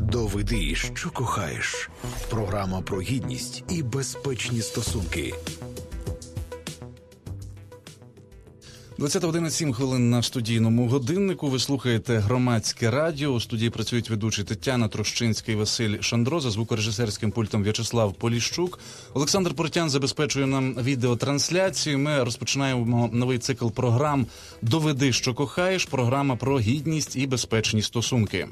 Доведи, що кохаєш. Програма про гідність і безпечні стосунки. 20 година 7 хвилин на студійному годиннику. Ви слухаєте громадське радіо. У студії працюють ведучі Тетяна Трощинська і Василь Шандро за звукорежисерським пультом В'ячеслав Поліщук. Олександр Портян забезпечує нам відеотрансляцію. Ми розпочинаємо новий цикл програм Доведи, що кохаєш. Програма про гідність і безпечні стосунки.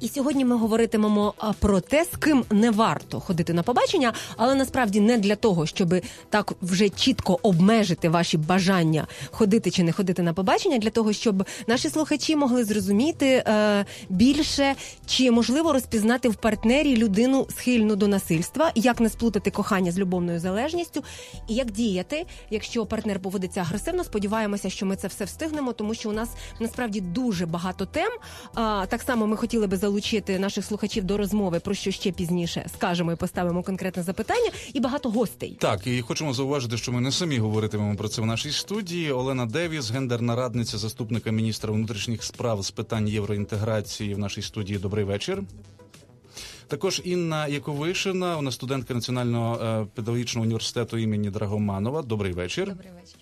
І сьогодні ми говоритимемо про те, з ким не варто ходити на побачення, але насправді не для того, щоб так вже чітко обмежити ваші бажання ходити чи не ходити на побачення, для того, щоб наші слухачі могли зрозуміти е, більше чи можливо розпізнати в партнері людину схильну до насильства, як не сплутати кохання з любовною залежністю, і як діяти, якщо партнер поводиться агресивно. Сподіваємося, що ми це все встигнемо, тому що у нас насправді дуже багато тем. А, так само ми хотіли би залучити наших слухачів до розмови, про що ще пізніше скажемо і поставимо конкретне запитання, і багато гостей. Так, і хочемо зауважити, що ми не самі говоритимемо про це в нашій студії. Олена Девіс, гендерна радниця заступника міністра внутрішніх справ з питань євроінтеграції в нашій студії. Добрий вечір. Також Інна Яковишина, вона студентка Національного е, педагогічного університету імені Драгоманова. Добрий вечір. Добрий вечір.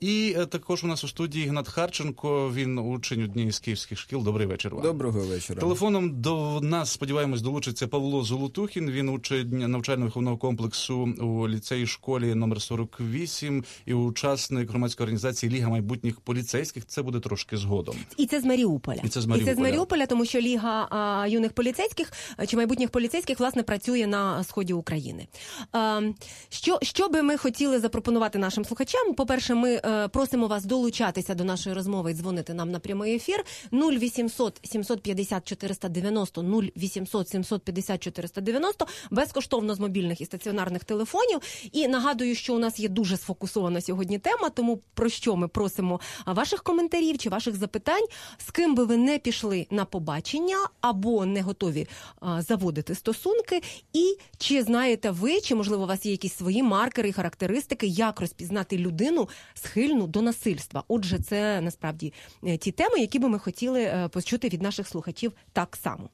І е, також у нас у студії Ігнат Харченко. Він учень однієї з київських шкіл. Добрий вечір. вам. Доброго вечора. Телефоном до нас сподіваємось долучиться Павло Золотухін. Він учень навчально-виховного комплексу у ліцеї школі номер 48 і учасник громадської організації Ліга майбутніх поліцейських. Це буде трошки згодом. І це з Маріуполя. І це з Маріуполя. Маріуполя, тому що Ліга а, юних поліцейських чи майбутніх поліцейських власне працює на сході України. А, що, що би ми хотіли запропонувати нашим слухачам? По перше, ми е, просимо вас долучатися до нашої розмови і дзвонити нам на прямий ефір 0800 750 490 0800 750 490 безкоштовно з мобільних і стаціонарних телефонів. І нагадую, що у нас є дуже сфокусована сьогодні тема. Тому про що ми просимо ваших коментарів чи ваших запитань, з ким би ви не пішли на побачення або не готові заводити стосунки, і чи знаєте ви, чи можливо у вас є якісь свої маркери і характеристики, як розпізнати людину схильну до насильства? Отже, це насправді е, ті теми, які би ми хотіли е, почути від наших слухачів так само.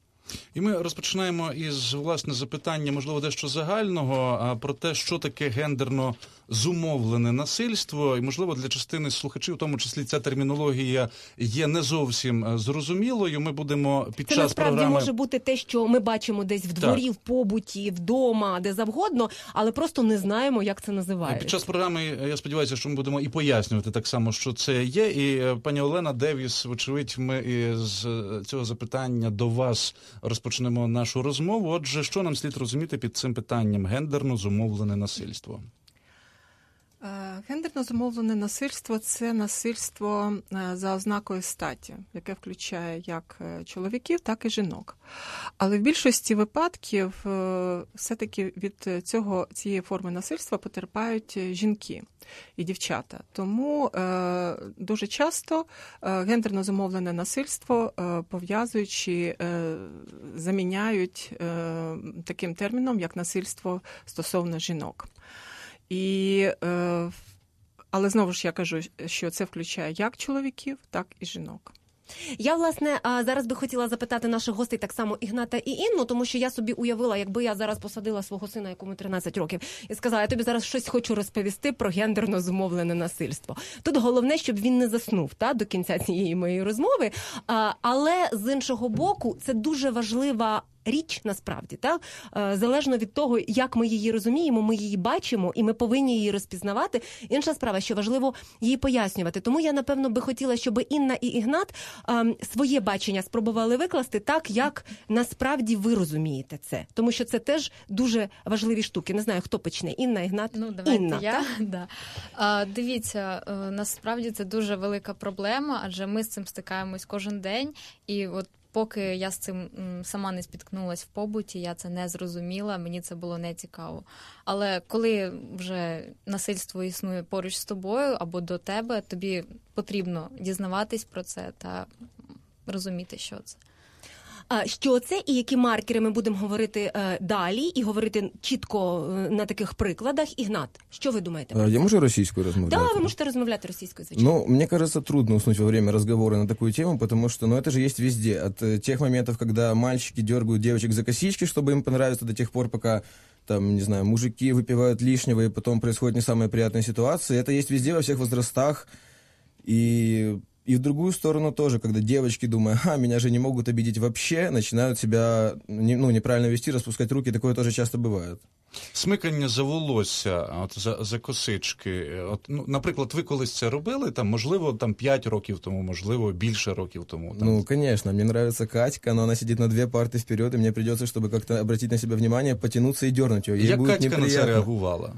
І ми розпочинаємо із власне запитання, можливо, дещо загального, про те, що таке гендерно зумовлене насильство, і можливо для частини слухачів, в тому числі ця термінологія є не зовсім е, зрозумілою. Ми будемо під Це час насправді програми може бути те, що ми бачимо десь в дворі, в побуті, вдома, де завгодно, але просто не знаємо, як це називається. Під час програми я сподіваюся, що ми будемо і пояснювати так само, що це є. І е, пані Олена Девіс, вочевидь, ми із е, цього запитання до вас розпочнемо нашу розмову. Отже, що нам слід розуміти під цим питанням гендерно зумовлене насильство? Е, Гендерно замовлене насильство це насильство е, за ознакою статі, яке включає як е, чоловіків, так і жінок. Але в більшості випадків все-таки від цього цієї форми насильства потерпають жінки і дівчата. Тому дуже часто гендерно замовлене насильство пов'язуючи, заміняють таким терміном, як насильство стосовно жінок. І, е, але знову ж я кажу, що це включає як чоловіків, так і жінок. Я власне зараз би хотіла запитати наших гостей так само Ігната і Інну, тому що я собі уявила, якби я зараз посадила свого сина, якому 13 років, і сказала, я тобі зараз щось хочу розповісти про гендерно зумовлене насильство. Тут головне, щоб він не заснув та до кінця цієї моєї розмови. Але з іншого боку, це дуже важлива. Річ насправді так Е, залежно від того, як ми її розуміємо, ми її бачимо, і ми повинні її розпізнавати. Інша справа, що важливо її пояснювати. Тому я напевно би хотіла, щоб Інна і Ігнат е, своє бачення спробували викласти так, як насправді ви розумієте це, тому що це теж дуже важливі штуки. Не знаю, хто почне. Інна, Ігнат, Ну, давайте Інна. я. так? Да. А, дивіться, е, насправді це дуже велика проблема, адже ми з цим стикаємось кожен день. І от поки я з цим сама не спіткнулась в побуті, я це не зрозуміла, мені це було не цікаво. Але коли вже насильство існує поруч з тобою або до тебе, тобі потрібно дізнаватись про це та розуміти, що це. А що це і які маркери ми будемо говорити е, далі і говорити чітко е, на таких прикладах? Ігнат, що ви думаєте? А, Я можу російською розмовляти? Да, ви можете розмовляти російською, звичайно. Ну, мне кажется, трудно уснуть во время разговора на такую тему, потому что, ну, это же есть везде. От э, тех моментов, когда мальчики дергают девочек за косички, чтобы им понравиться, до тех пор, пока, там, не знаю, мужики выпивают лишнего, и потом происходят не самые приятные ситуации. Это есть везде, во всех возрастах. И, и в другую сторону тоже, когда девочки, думая, а, меня же не могут обидеть вообще, начинают себя, не- ну, неправильно вести, распускать руки. Такое тоже часто бывает. Смикання за волосся, от за, за косички. От, ну, наприклад, ви колись це робили, там, можливо, там 5 років тому, можливо, більше років тому. Там. Ну, конечно, мне нравится Катька, но она сидит на две парты вперед, и мне придется, чтобы как-то обратить на себя внимание, потянуться и дернуть ее. Ей Як будет Катька на це неприятно. реагувала?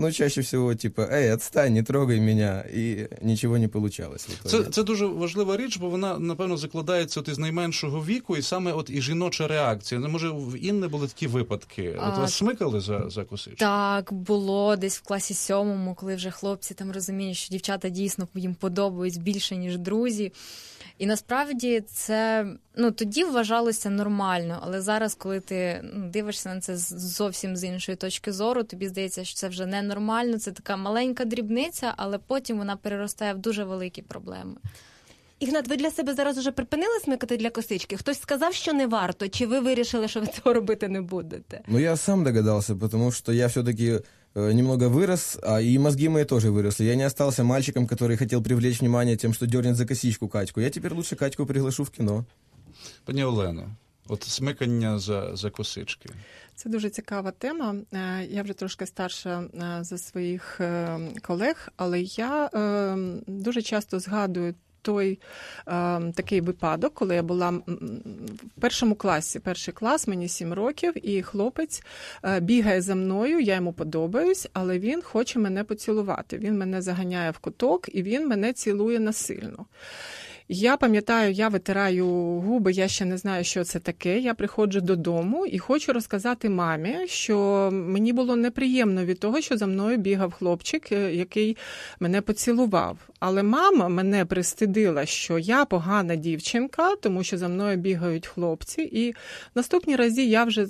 Ну, чаще всего, типа, эй, отстань, не трогай меня, и ничего не получалось. Це, це дуже важлива річ, бо вона, напевно, закладається от із найменшого віку, і саме от і жіноча реакція. Ну, може, в Інни були такі випадки. От А, вас смикали за, за косички? Так, було десь в класі сьомому, коли вже хлопці там розуміють, що дівчата дійсно їм подобаються більше, ніж друзі. І насправді це ну тоді вважалося нормально, але зараз, коли ти ну, дивишся на це зовсім з іншої точки зору, тобі здається, що це вже ненормально. Це така маленька дрібниця, але потім вона переростає в дуже великі проблеми. Ігнат, ви для себе зараз уже припинили смикати для косички? Хтось сказав, що не варто, чи ви вирішили, що ви цього робити не будете? Ну, я сам догадался, потому что я все-таки э, немного вырос, а и мозги мои тоже выросли. Я не остался мальчиком, который хотел привлечь внимание тем, что дернет за косичку Катьку. Я теперь лучше Катьку приглашу в кино. Пані Олено, от смикання за, за косички. Це дуже цікава тема. Е, Я вже трошки старша е, за своїх е, колег, але я е, дуже часто згадую. той е, такий випадок, коли я була в першому класі, перший клас, мені сім років, і хлопець е, бігає за мною, я йому подобаюсь, але він хоче мене поцілувати. Він мене заганяє в куток і він мене цілує насильно. Я пам'ятаю, я витираю губи, я ще не знаю, що це таке. Я приходжу додому і хочу розказати мамі, що мені було неприємно від того, що за мною бігав хлопчик, е, який мене поцілував. Але мама мене пристидила, що я погана дівчинка, тому що за мною бігають хлопці. І наступні рази я вже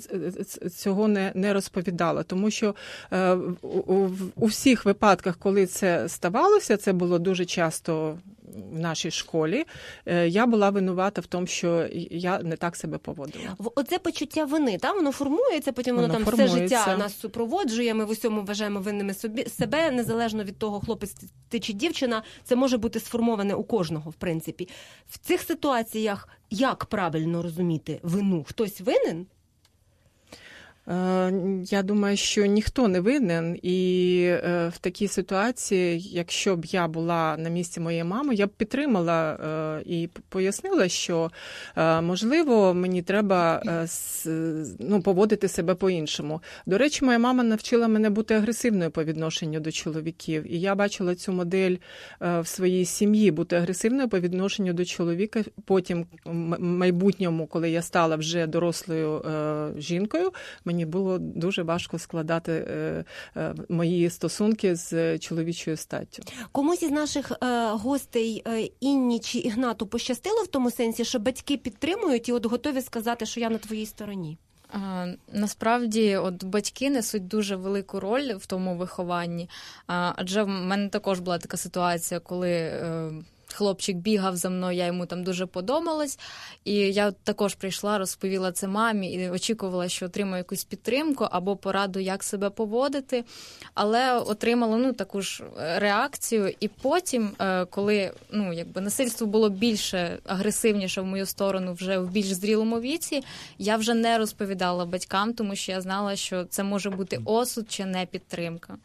цього не, не розповідала, тому що е, у, у, у всіх випадках, коли це ставалося, це було дуже часто в нашій школі. е, Я була винувата в тому, що я не так себе поводила. Оце почуття вини, та воно формується, потім воно, Воно там все життя нас супроводжує. Ми в усьому вважаємо винними собі себе, незалежно від того, хлопець ти чи дівчина. Це може бути сформоване у кожного, в принципі. В цих ситуаціях як правильно розуміти вину? Хтось винен? Е, Я думаю, що ніхто не винен, і е, в такій ситуації, якщо б я була на місці моєї мами, я б підтримала е, і пояснила, що можливо мені треба ну, поводити себе по-іншому. До речі, моя мама навчила мене бути агресивною по відношенню до чоловіків, і я бачила цю модель в своїй сім'ї бути агресивною по відношенню до чоловіка. Потім м- майбутньому, коли я стала вже дорослою жінкою, мені було дуже важко складати е, е, мої стосунки з чоловічою статтю. Комусь із наших е, гостей е, Інні чи Ігнату пощастило в тому сенсі, що батьки підтримують і от готові сказати, що я на твоїй стороні. Насправді, от батьки несуть дуже велику роль в тому вихованні. Адже в мене також була така ситуація, коли. Е, Хлопчик бігав за мною, я йому там дуже подобалась. І я також прийшла, розповіла це мамі і очікувала, що отримаю якусь підтримку або пораду, як себе поводити. Але отримала ну таку ж реакцію. І потім, е, коли ну якби насильство було більше агресивніше в мою сторону, вже в більш зрілому віці, я вже не розповідала батькам, тому що я знала, що це може бути осуд чи не підтримка.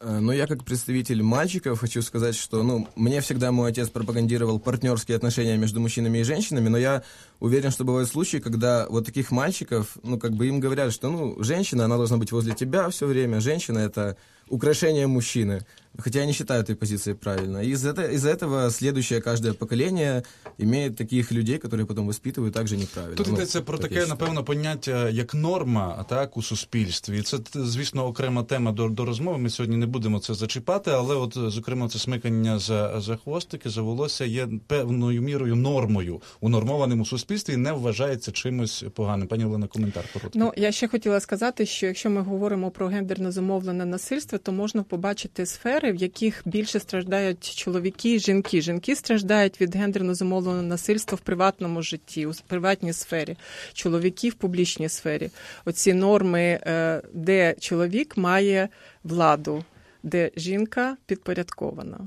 Э, Но я как представитель мальчиков хочу сказать, что ну, мне всегда мой отец пропагандировал партнерские отношения между мужчинами и женщинами, но я уверен, что бывают случаи, когда вот таких мальчиков, ну, как бы им говорят, что, ну, женщина, она должна быть возле тебя все время, женщина — это украшение мужчины. Хотя я не считаю этой позиции правильно. И из, это, из этого следующее каждое поколение имеет таких людей, которые потом воспитывают также неправильно. Тут Ну, йдеться про так я таке, считаю. напевно, поняття як норма так, у суспільстві. І це, звісно, окрема тема до, до розмови. Ми сьогодні не не будемо це зачіпати, але от зокрема це смикання за за хвостики, за волосся є певною мірою нормою унормованим у суспільстві і не вважається чимось поганим. Пані Олена, коментар короткий. Ну я ще хотіла сказати, що якщо ми говоримо про гендерно зумовлене насильство, то можна побачити сфери, в яких більше страждають чоловіки і жінки. Жінки страждають від гендерно зумовленого насильства в приватному житті, у приватній сфері, чоловіки в публічній сфері. Оці норми, е, де чоловік має владу. Де жінка підпорядкована,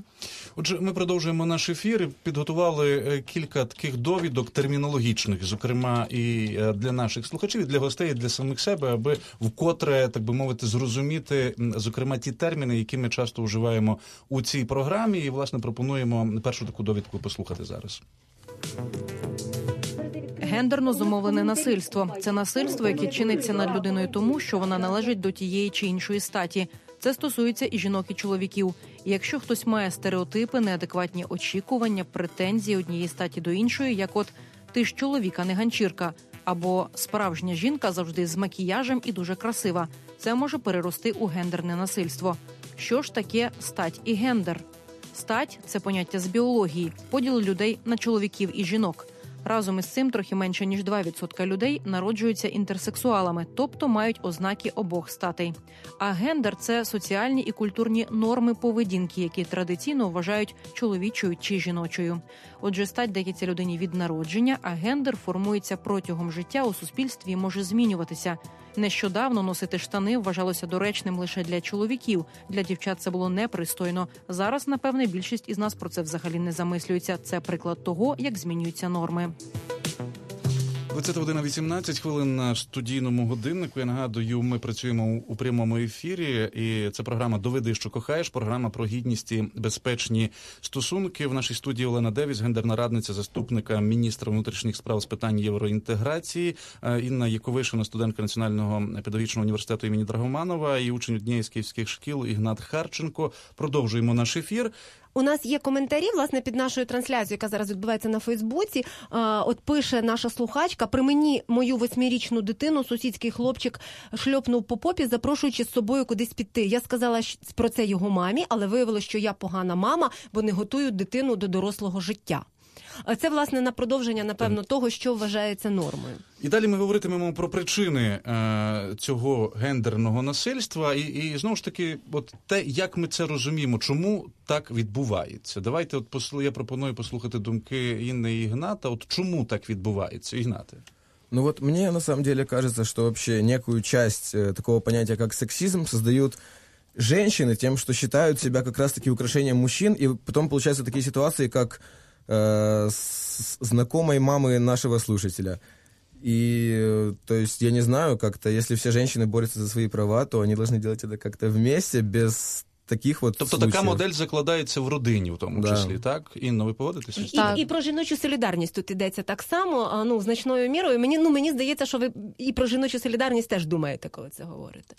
отже, ми продовжуємо наш ефір. Підготували е, кілька таких довідок термінологічних, зокрема і е, для наших слухачів, і для гостей, і для самих себе, аби вкотре так би мовити, зрозуміти зокрема ті терміни, які ми часто вживаємо у цій програмі. І власне пропонуємо першу таку довідку послухати зараз. Гендерно зумовлене насильство це насильство, яке чиниться над людиною, тому що вона належить до тієї чи іншої статі. Це стосується і жінок, і чоловіків. Якщо хтось має стереотипи, неадекватні очікування, претензії однієї статі до іншої, як от ти ж чоловіка, не ганчірка, або справжня жінка завжди з макіяжем і дуже красива, це може перерости у гендерне насильство. Що ж таке стать і гендер? Стать це поняття з біології, поділ людей на чоловіків і жінок. Разом із цим трохи менше ніж 2% людей народжуються інтерсексуалами, тобто мають ознаки обох статей. А гендер це соціальні і культурні норми поведінки, які традиційно вважають чоловічою чи жіночою. Отже, стать дається людині від народження, а гендер формується протягом життя у суспільстві і може змінюватися. Нещодавно носити штани вважалося доречним лише для чоловіків. Для дівчат це було непристойно. Зараз, напевне, більшість із нас про це взагалі не замислюється. Це приклад того, як змінюються норми. 20 година 18 хвилин на студійному годиннику. Я нагадую, ми працюємо у прямому ефірі, і це програма Доведи, що кохаєш. Програма про гідність і безпечні стосунки. В нашій студії Олена Девіс, гендерна радниця, заступника міністра внутрішніх справ з питань євроінтеграції. Е, Інна Яковишина, студентка Національного педагогічного університету імені Драгоманова і учень однієї з київських шкіл Ігнат Харченко. Продовжуємо наш ефір. У нас є коментарі власне під нашою трансляцією, яка зараз відбувається на Фейсбуці. От пише наша слухачка: при мені мою восьмирічну дитину, сусідський хлопчик шльопнув по попі, запрошуючи з собою кудись піти. Я сказала про це його мамі, але виявилося, що я погана мама, бо не готую дитину до дорослого життя. Це власне на продовження, напевно, того, що вважається нормою. І далі ми говоритимемо про причини е, цього гендерного насильства, і і знову ж таки, от те, як ми це розуміємо, чому так відбувається. Давайте, от послу, я пропоную послухати думки Інни і Ігната. От чому так відбувається, Ігнате? Ну вот мне на самом деле кажется, что вообще некую часть э, такого понятия, как сексизм, создают женщины тем, что считают себя как раз-таки украшением мужчин, и потом получаются такие ситуации, как э, с знакомой мамы нашего слушателя. И, то есть, я не знаю, как-то, если все женщины борются за свои права, то они должны делать это как-то вместе, без таких от тобто случаїв. така модель закладається в родині, в тому Да. числі, так? Інно, ви погодитеся? І, і, і про жіночу солідарність тут йдеться так само, а, ну значною мірою. Мені ну мені здається, що ви і про жіночу солідарність теж думаєте, коли це говорите.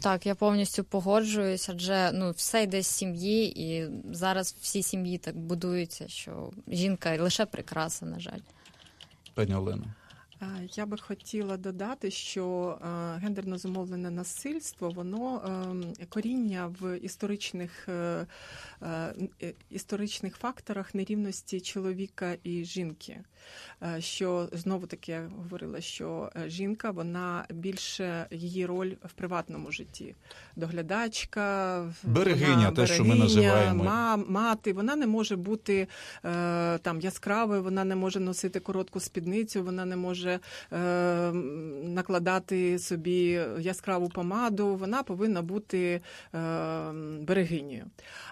Так, я повністю погоджуюсь, адже ну все йде з сім'ї, і зараз всі сім'ї так будуються, що жінка лише прикраса, на жаль. Пані Олено. Е, Я би хотіла додати, що е, гендерно зумовлене насильство, воно е, коріння в історичних, е, е, історичних факторах нерівності чоловіка і жінки. Е, Що знову таки я говорила, що е, жінка вона більше її роль в приватному житті. Доглядачка, Берегиня, вона те, що ми називаємо. ма- мати, вона не може бути е, там яскравою, вона не може носити коротку спідницю, вона не може е, накладати собі яскраву помаду. Вона повинна бути е, берегинею.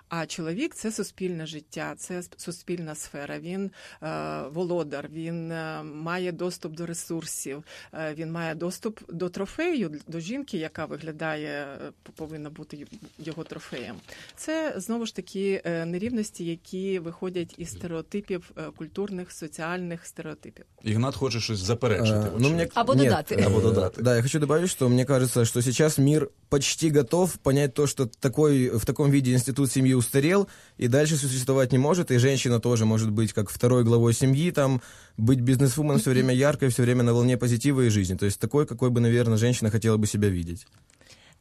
А чоловік це суспільне життя, це суспільна сфера. Він е, володар, він е, має доступ до ресурсів, е, він має доступ до трофею, до жінки, яка виглядає, е, повинна бути його трофеєм. Це знову ж таки нерівності, які виходять із стереотипів культурних, соціальних стереотипів. Ігнат хоче щось заперечити. Э, ну, мне... Або Нет, додати. Або додати. Да, я хочу добавить, что мне кажется, что сейчас мир почти готов понять то, что такой, в таком виде институт семьи устарел и дальше существовать не может, и женщина тоже может быть как второй главой семьи, там, быть бизнесвумен все время яркой, все время на волне позитива и жизни. То есть такой, какой бы, наверное, женщина хотела бы себя видеть.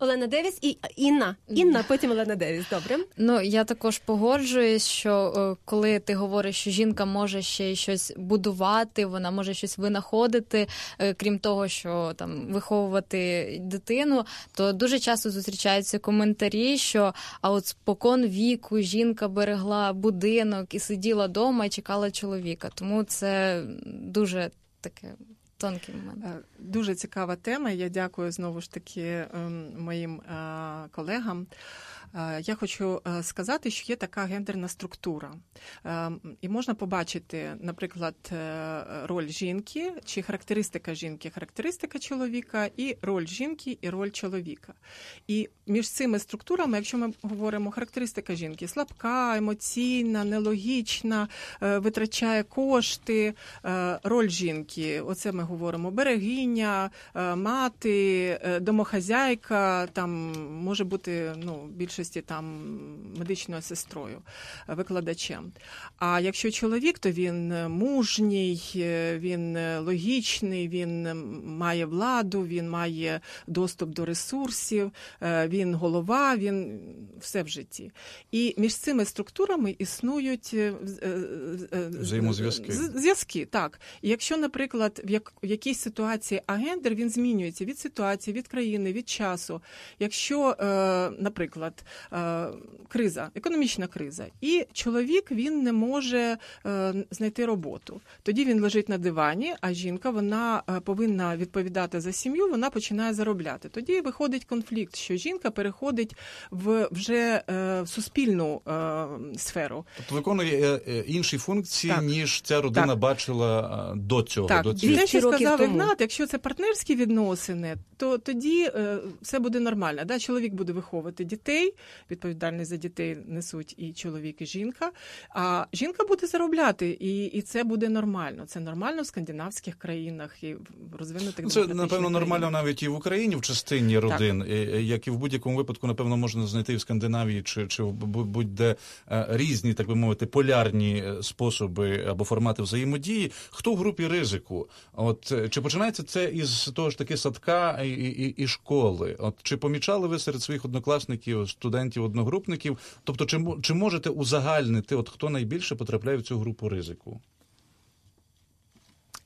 Олена Девіс і Інна. Інна, потім Олена Девіс. Добре. Ну я також погоджуюсь, що е, коли ти говориш, що жінка може ще щось будувати, вона може щось винаходити, е, крім того, що там виховувати дитину, то дуже часто зустрічаються коментарі, що а от спокон віку жінка берегла будинок і сиділа вдома і чекала чоловіка. Тому це дуже таке тонкий момент. Е, Дуже цікава тема. Я дякую знову ж таки ем, моїм е, колегам. Е, Я хочу е, сказати, що є така гендерна структура, Е, і можна побачити, наприклад, е, роль жінки чи характеристика жінки, характеристика чоловіка, і роль жінки, і роль чоловіка. І між цими структурами, якщо ми говоримо характеристика жінки, слабка, емоційна, нелогічна, витрачає кошти, роль жінки, оце ми говоримо берегиня, мати, домохазяйка, там може бути ну, в більшості там медичною сестрою, е, викладачем. А якщо чоловік, то він е, мужній, е, він логічний, він має владу, він має доступ до ресурсів, він голова, він все в житті. І між цими структурами існують Взаємозв'язки. Зв'язки, так. І якщо, наприклад, в, як, в якійсь ситуації агендер він змінюється від ситуації, від країни, від часу. Якщо, наприклад, криза, економічна криза, і чоловік він не може е, знайти роботу. Тоді він лежить на дивані, а жінка вона е, повинна відповідати за сім'ю, вона починає заробляти. Тоді виходить конфлікт, що жінка переходить в вже е, в суспільну е, сферу. Тобто виконує е, е, інші функції, Так. ніж ця родина Так. бачила е, до цього. Так, до і те, що сказав. Ігнат, якщо це партнерські відносини, то тоді е, все буде нормально. Да? Чоловік буде виховувати дітей, відповідальність за дітей несуть і чоловік, і жінка. А жінка буде заробляти, і, і це буде нормально. Це нормально в скандинавських країнах і в розвинутих Ну, Це напевно нормально навіть і в Україні в частині родин, е, е, як і в будь-якому випадку, напевно, можна знайти в Скандинавії чи, чи будь-де е, різні, так би мовити, полярні способи або формати взаємодії. Хто в групі ризику? От чи починається це із того ж таки садка і, і, і школи? От чи помічали ви серед своїх однокласників, студентів, одногрупників? Тобто, чи чи можете узагальнити, от хто найбільше потрапляє в цю групу ризику?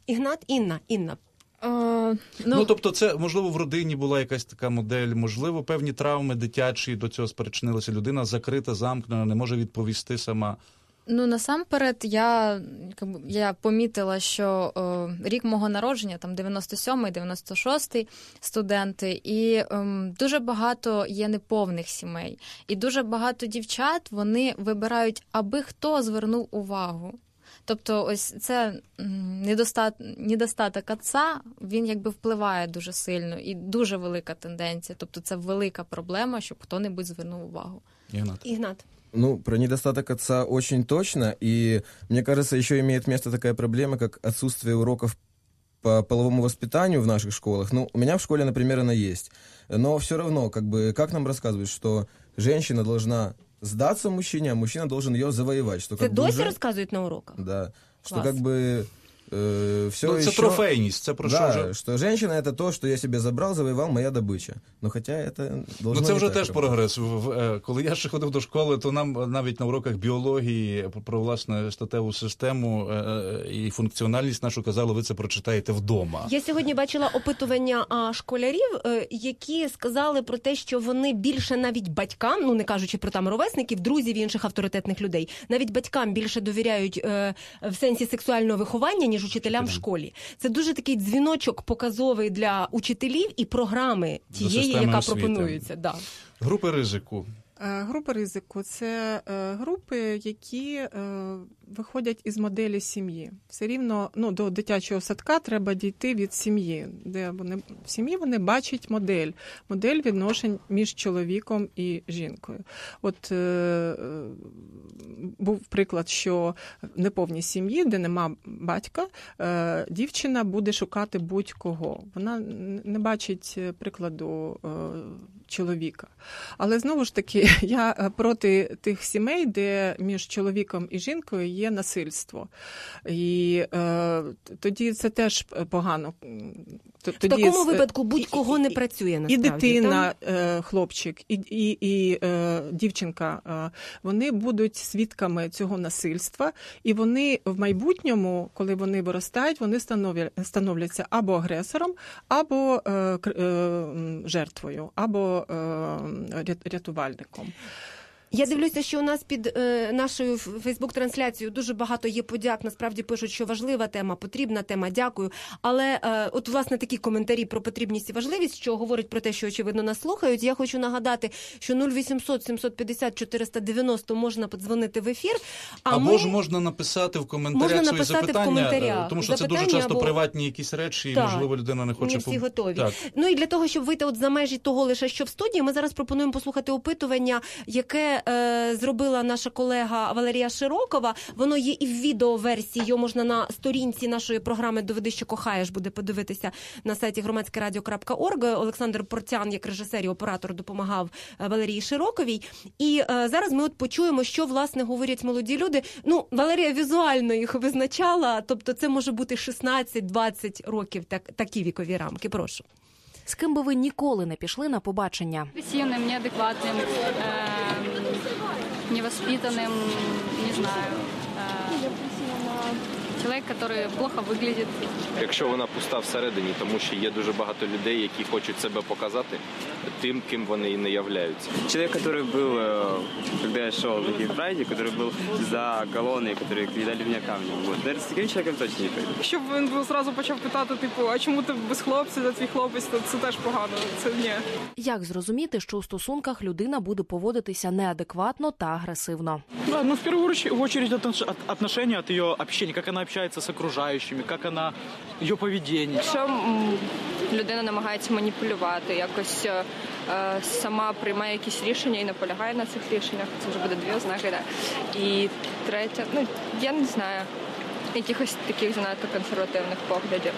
Ігнат, Інна, Інна. Е, Ну, ну, тобто, це можливо в родині була якась така модель, можливо, певні травми дитячі до цього спричинилися. Людина закрита, замкнена, не може відповісти сама. Ну насамперед, я я помітила, що е, рік мого народження, там 97-й, 96-й студенти, і ем, дуже багато є неповних сімей, і дуже багато дівчат вони вибирають, аби хто звернув увагу. Тобто, ось це недостат, недостаток отця, він якби впливає дуже сильно і дуже велика тенденція. Тобто, це велика проблема, щоб хто-небудь звернув увагу. Ігнат. Ігнат. Ну, про недостаток отца очень точно. И мне кажется, еще имеет место такая проблема, как отсутствие уроков по половому воспитанию в наших школах. Ну, у меня в школе, например, она есть. Но все равно, как бы, как нам рассказывают, что женщина должна сдаться мужчине, а мужчина должен ее завоевать. Что как бы досі уже- розказують на уроках? Да. Что Класс. как бы все ну, це еще... трофейність, це про що да, вже. что женщина это то, что я себе забрал, завоевал, моя добыча. Но хотя это Ну, должно це не вже так теж работать. прогрес. В- в- е, Коли я ще ходив до школи, то нам навіть на уроках біології про власне статеву систему е, е, і функціональність нашу казали, ви це прочитаєте вдома. Я сьогодні бачила опитування а, школярів, е, які сказали про те, що вони більше навіть батькам, ну не кажучи про там ровесників, друзів і інших авторитетних людей, навіть батькам більше довіряють е, в сенсі сексуального виховання, ніж учителям в школі. Це дуже такий дзвіночок показовий для учителів і програми тієї, яка освіти. пропонується. Да. Групи ризику. Е, Групи ризику це е, групи, які е, виходять із моделі сім'ї. Все рівно ну, до дитячого садка треба дійти від сім'ї, де вони в сім'ї вони бачать модель, модель відношень між чоловіком і жінкою. От був приклад, що в неповній сім'ї, де нема батька, дівчина буде шукати будь-кого. Вона не бачить прикладу чоловіка. Але знову ж таки, я е, проти тих сімей, де між чоловіком і жінкою є насильство. І е, тоді це теж погано. М, Т- В такому е, випадку будь-кого не працює і дитина, е, хлопчик, і, і, і е, дівчинка, вони будуть свідками цього насильства, і вони в майбутньому, коли вони виростають, вони становля- становляться або агресором, або жертвою, або рятувальником. Я дивлюся, що у нас під е, нашою Фейсбук-трансляцією дуже багато є подяк. Насправді пишуть, що важлива тема, потрібна тема. Дякую. Але е, от власне такі коментарі про потрібність і важливість, що говорять про те, що очевидно нас слухають. Я хочу нагадати, що 0800 750 490 можна подзвонити в ефір. А Або ми... ж можна написати в коментарях Можна свої написати в коментарях. тому що це дуже часто або- приватні якісь речі, і можливо людина не хоче не всі готові. Так. Ну і для того, щоб вийти от за межі того лише що в студії, ми зараз пропонуємо послухати опитування, яке е, зробила наша колега Валерія Широкова. Воно є і в відеоверсії. Його можна на сторінці нашої програми Доведи, що кохаєш, буде подивитися на сайті громадськерадіо.орг. Олександр Портян, як режисер і оператор, допомагав е, Валерії Широковій. І е, зараз ми от почуємо, що власне говорять молоді люди. Ну, Валерія візуально їх визначала, тобто це може бути 16-20 років, так такі вікові рамки. Прошу. З ким би ви ніколи не пішли на побачення? агрессивным, неадекватным, эм, невоспитанным, не знаю. э, человек, который плохо выглядит. Якщо вона пуста всередині, тому що є дуже багато людей, які хочуть себе показати тим, ким вони і не являються. Человек, который был, э, когда я шел на геймпрайде, который был за колонной, которые кидали меня камнем. Вот. Наверное, с таким человеком точно не пойду. Щоб він був зразу почав питати, типу, а чому ти без хлопця, де твій хлопець, то це теж погано. Це ні. Як зрозуміти, що у стосунках людина буде поводитися неадекватно та агресивно? Да, ну в первую очередь- очередь отнош- от- отношения от ее общения, как она общается с окружающими, как она, ее поведение. Якщо людина намагається маніпулювати, якось е, е, сама приймає якісь рішення і наполягає на цих рішеннях, це вже буде дві ознаки. Да. І третє, ну я не знаю, якихось таких занадто консервативних поглядів.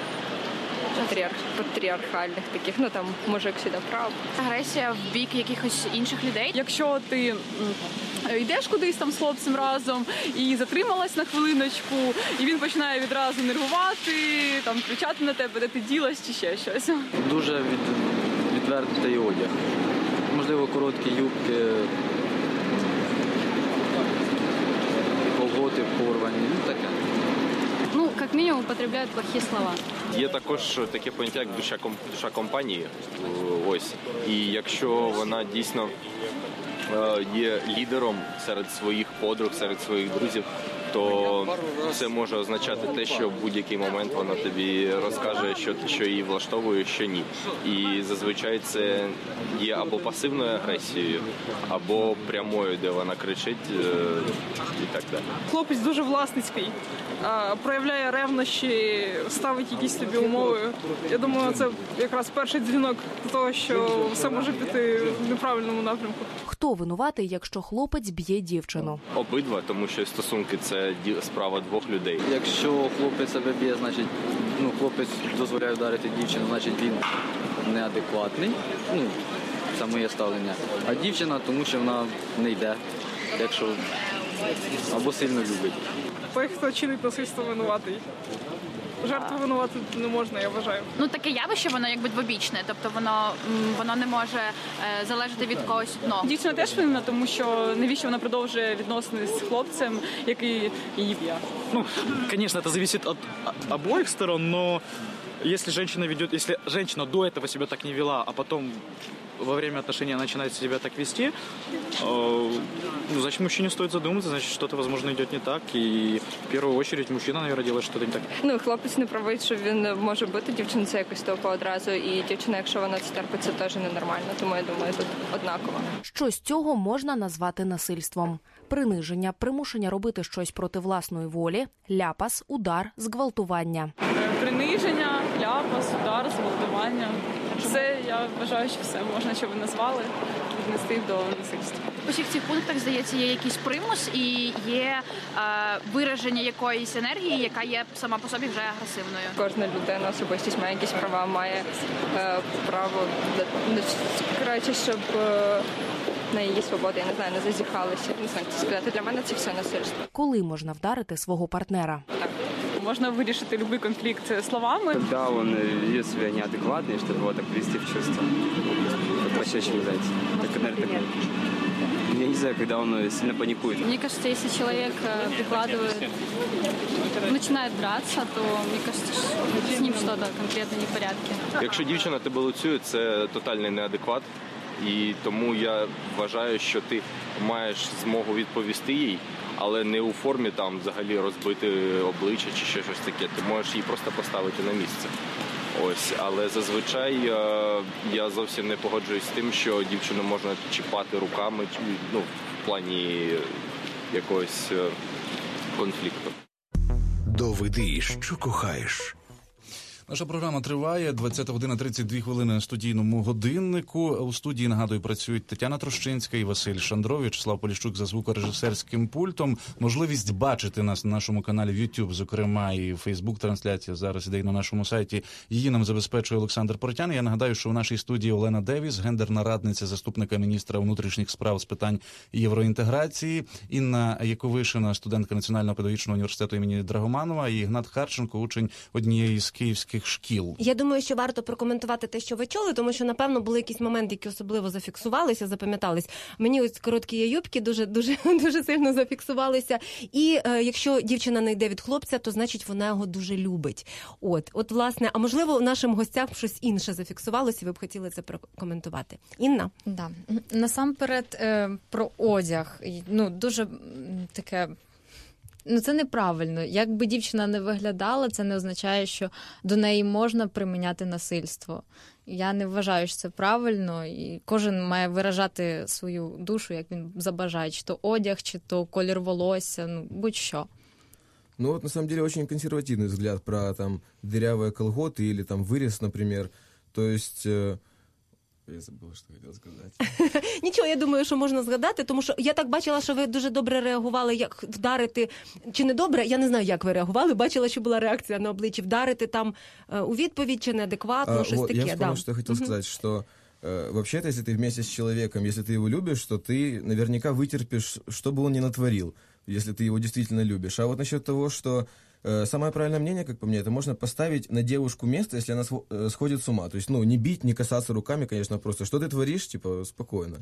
Патріарх, патріархальних таких, ну там мужик сюди прав. Агресія в бік якихось інших людей. Якщо ти йдеш кудись там з хлопцем разом і затрималась на хвилиночку, і він починає відразу нервувати, там кричати на тебе, де ти ділась чи ще щось. Дуже від, відвертий одяг. Можливо, короткі юбки, колготи порвані, ну таке. Ну, как минимум, употребляют плохие слова. Є також таке поняття, як душа душа компанії. Ось і якщо вона дійсно е, є лідером серед своїх подруг, серед своїх друзів, то це може означати те, що в будь-який момент вона тобі розкаже, що, що її влаштовує, що ні. І зазвичай це є або пасивною агресією, або прямою, де вона кричить е, і так далі. Хлопець дуже власницький, проявляє ревнощі, ставить якісь тобі умови. Я думаю, це якраз перший дзвінок до того, що все може піти в неправильному напрямку. Хто винуватий, якщо хлопець б'є дівчину? Обидва, тому що стосунки це справа двох людей. Якщо хлопець себе б'є, значить ну, хлопець дозволяє вдарити дівчину, значить він неадекватний. Ну, це моє ставлення. А дівчина, тому що вона не йде, якщо або сильно любить. Той, хто чинить насильство, винуватий. Жертву винувати не можна, я вважаю. Ну таке явище, воно якби двобічне, тобто воно воно не може е, залежати від когось одного. Дівчина теж винна, тому що навіщо вона продовжує відносини з хлопцем, який її б'є. Ну, конечно, це залежить від обох сторон, сторон, но если женщина ведет, если женщина до этого себя так не вела, а потом во время отношений она начинает себя так вести, э, ну, значит, мужчине стоит задуматься, значит, что-то, возможно, идет не так. И в первую очередь мужчина, наверное, делает что-то не так. Ну, хлопець не правий, що він може бути дівчина, це якось топа одразу. І дівчина, якщо вона це терпить, це теж ненормально. Тому я думаю, тут однаково. Що з цього можна назвати насильством? Приниження, примушення робити щось проти власної волі, ляпас, удар, зґвалтування. Приниження, ляпас, удар, зґвалтування. Це я вважаю, що все можна, що ви назвали, віднести до насильства. У всіх цих пунктах здається є якийсь примус і є е, вираження якоїсь енергії, яка є сама по собі вже агресивною. Кожна людина особистість має якісь права, має е, право ну, коротше, щоб е, на її свободу, я не знаю, не зазіхалися. Не знаю, це сказати. Для мене це все насильство. Коли можна вдарити свого партнера? Так. можна вирішити будь-який конфлікт словами. Когда он ведет себя неадекватно, и чтобы его так привести в чувство. Как пощечину дать. Так, наверное, такой. Я не знаю, когда он сильно паникует. Мне кажется, если человек э, прикладывает, начинает драться, то мне кажется, что с ним что-то конкретно не в порядке. Якщо дівчина тебе лицює, це тотальний неадекват. І тому я вважаю, що ти маєш змогу відповісти їй, але не у формі там взагалі розбити обличчя чи ще щось таке. Ти можеш її просто поставити на місце. Ось, але зазвичай е, я зовсім не погоджуюсь з тим, що дівчину можна чіпати руками, ну, в плані якогось е, конфлікту. Доведи, що кохаєш. Наша програма триває 20 година 32 хвилини на студійному годиннику. У студії нагадую працюють Тетяна Трощинська і Василь Шандрович, Вячеслав Поліщук за звукорежисерським пультом. Можливість бачити нас на нашому каналі в YouTube, зокрема і Фейсбук трансляція зараз іде і на нашому сайті. Її нам забезпечує Олександр Портян. Я нагадаю, що у нашій студії Олена Девіс, гендерна радниця заступника міністра внутрішніх справ з питань євроінтеграції, Інна Яковишина, студентка Національного педагогічного університету імені Драгоманова, і Ігнат Харченко, учень однієї з київських шкіл. Я думаю, що варто прокоментувати те, що ви чули, тому що напевно були якісь моменти, які особливо зафіксувалися, запам'ятались. Мені ось короткі юбки дуже дуже дуже сильно зафіксувалися. І е, якщо дівчина не йде від хлопця, то значить вона його дуже любить. От, от, власне, а можливо, нашим гостям щось інше зафіксувалося, ви б хотіли це прокоментувати. Інна, да насамперед е, про одяг. Ну дуже таке Ну, це неправильно. Якби дівчина не виглядала, це не означає, що до неї можна приміняти насильство. Я не вважаю, що це правильно, і кожен має виражати свою душу, як він забажає, чи то одяг, чи то колір волосся, ну будь-що. Ну вот на самом деле очень консервативный взгляд про там дырявые колготы или там вырез, например. То есть э, я забула, що хотіла сказати. Нічого, я думаю, що можна згадати, тому що я так бачила, що ви дуже добре реагували, як вдарити чи не добре. Я не знаю, як ви реагували. Бачила, що була реакція на обличчі вдарити там е, у відповідь чи неадекватно, а, щось вот, таке. Я вспомнил, да. что я хотел угу. сказать, что э, вообще-то, если ты вместе с человеком, если ты его любишь, то ты наверняка вытерпишь, что бы он ни натворил, если ты его действительно любишь. А вот насчет того, что э, самое правильное мнение, как по мне, это можно поставить на девушку место, если она э, сходит с ума. То есть, ну, не бить, не касаться руками, конечно, просто что ты творишь, типа, спокойно.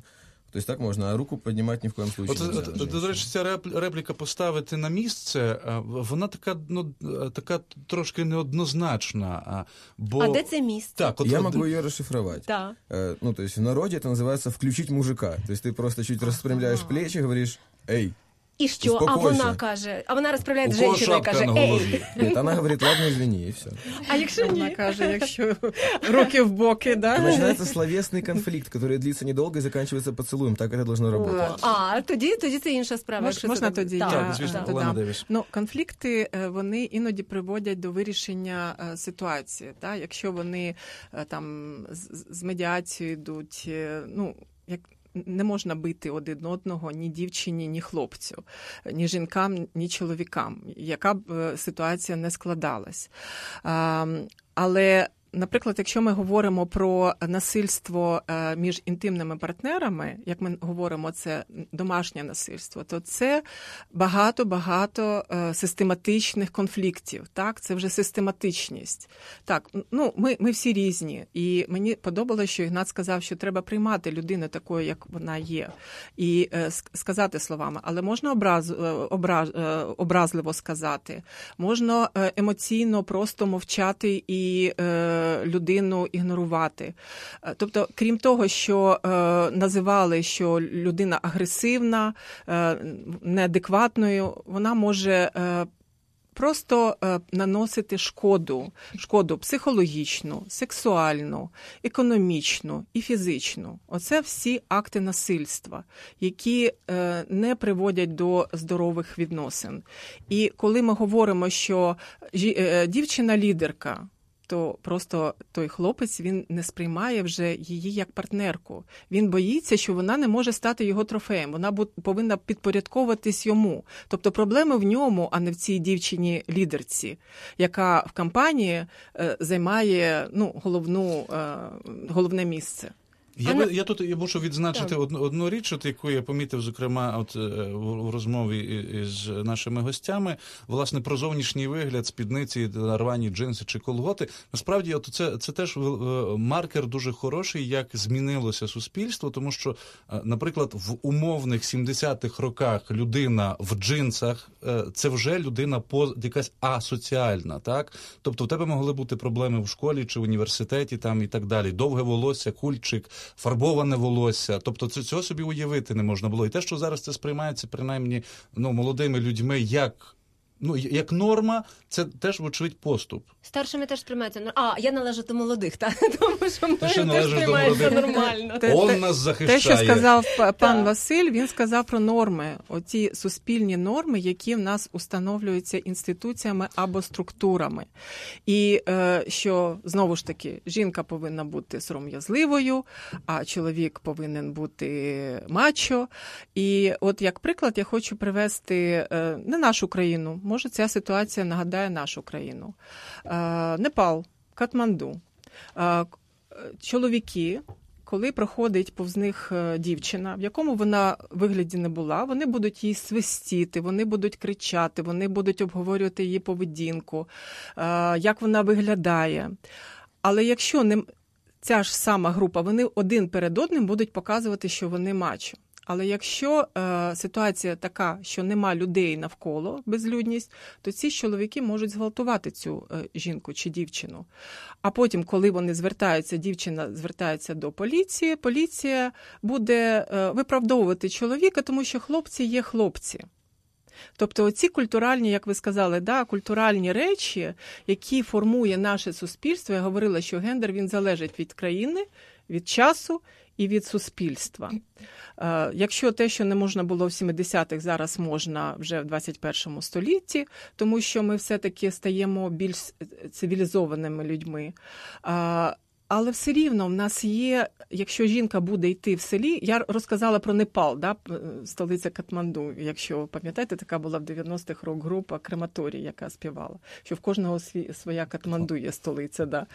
То есть так можна, а руку піднімати ні в коєму случае. От, нельзя, до речі, ця репліка поставити на місце, вона така, ну, така трошки неоднозначна. Бо... А де це місце? Так, от, Я могу ее расшифровать. Да. Ну, то есть в народе это называется «включить мужика». То есть ты просто чуть распрямляешь плечи, говоришь «Эй, І що? А вона каже, а вона розправляє жінку і каже, ей. Ні, вона говорить, ладно, извини, і все. А якщо ні? Вона каже, якщо руки в боки, да? Начинается словесный конфликт, который длится недолго и заканчивается поцелуем. Так это должно работать. А, тоді, тоді це інша справа. Мож, можна це тоді? Так, я, так, звісно, да, Олена да. Девіс. Ну, конфлікти, вони іноді приводять до вирішення ситуації. Да? Якщо вони там з, з медіацією йдуть, ну, як не можна бити один одного ні дівчині, ні хлопцю, ні жінкам, ні чоловікам, яка б ситуація не складалась. Але Наприклад, якщо ми говоримо про насильство між інтимними партнерами, як ми говоримо, це домашнє насильство, то це багато-багато систематичних конфліктів. Так, це вже систематичність. Так, ну ми ми всі різні, і мені подобалося, що Ігнат сказав, що треба приймати людину такою, як вона є, і сказати словами, але можна образ, образ, образливо сказати, можна емоційно просто мовчати і людину ігнорувати. Тобто, крім того, що е, називали, що людина агресивна, е, неадекватною, вона може. Е, Просто е, наносити шкоду, шкоду психологічну, сексуальну, економічну і фізичну. Оце всі акти насильства, які е, не приводять до здорових відносин. І коли ми говоримо, що е, дівчина-лідерка то просто той хлопець він не сприймає вже її як партнерку. Він боїться, що вона не може стати його трофеєм. Вона повинна підпорядковуватись йому. Тобто проблеми в ньому, а не в цій дівчині-лідерці, яка в кампанії займає ну, головну, головне місце. Я би я тут я мушу відзначити одну одну річ, от яку я помітив, зокрема, от в розмові із нашими гостями, власне, про зовнішній вигляд, спідниці, рвані джинси чи колготи. Насправді, от це це теж маркер дуже хороший, як змінилося суспільство, тому що, наприклад, в умовних 70-х роках людина в джинсах це вже людина по якась асоціальна, так тобто в тебе могли бути проблеми в школі чи в університеті, там і так далі. Довге волосся, кульчик фарбоване волосся. Тобто це цього собі уявити не можна було. І те, що зараз це сприймається принаймні ну, молодими людьми як ну як норма, це теж вочевидь поступ. Старшими теж сприймається А, я належу до молодих, так тому що ми теж сприймається нормально. Он нас захищає. Те, що сказав пан Василь, він сказав про норми, оці суспільні норми, які в нас установлюються інституціями або структурами. І е, що знову ж таки жінка повинна бути сором'язливою, а чоловік повинен бути мачо. І от як приклад, я хочу привести е, не нашу країну. Може, ця ситуація нагадає нашу країну. Непал, Катманду. Чоловіки, коли проходить повз них е, дівчина, в якому вона вигляді не була, вони будуть її свистіти, вони будуть кричати, вони будуть обговорювати її поведінку, як вона виглядає. Але якщо не ця ж сама група, вони один перед одним будуть показувати, що вони мачо. Але якщо е, ситуація така, що нема людей навколо безлюдність, то ці чоловіки можуть зґвалтувати цю е, жінку чи дівчину. А потім, коли вони звертаються, дівчина звертається до поліції, поліція буде е, виправдовувати чоловіка, тому що хлопці є хлопці. Тобто, оці культуральні, як ви сказали, да, культуральні речі, які формує наше суспільство, я говорила, що гендер він залежить від країни, від часу і від суспільства. Е, якщо те, що не можна було в 70-х, зараз можна вже в 21 столітті, тому що ми все-таки стаємо більш цивілізованими людьми. Але все рівно в нас є, якщо жінка буде йти в селі, я розказала про Непал, да, столиця Катманду. Якщо пам'ятаєте, така була в 90-х рок-група Крематорій, яка співала, що в кожного свій, своя Катманду є столиця. Да.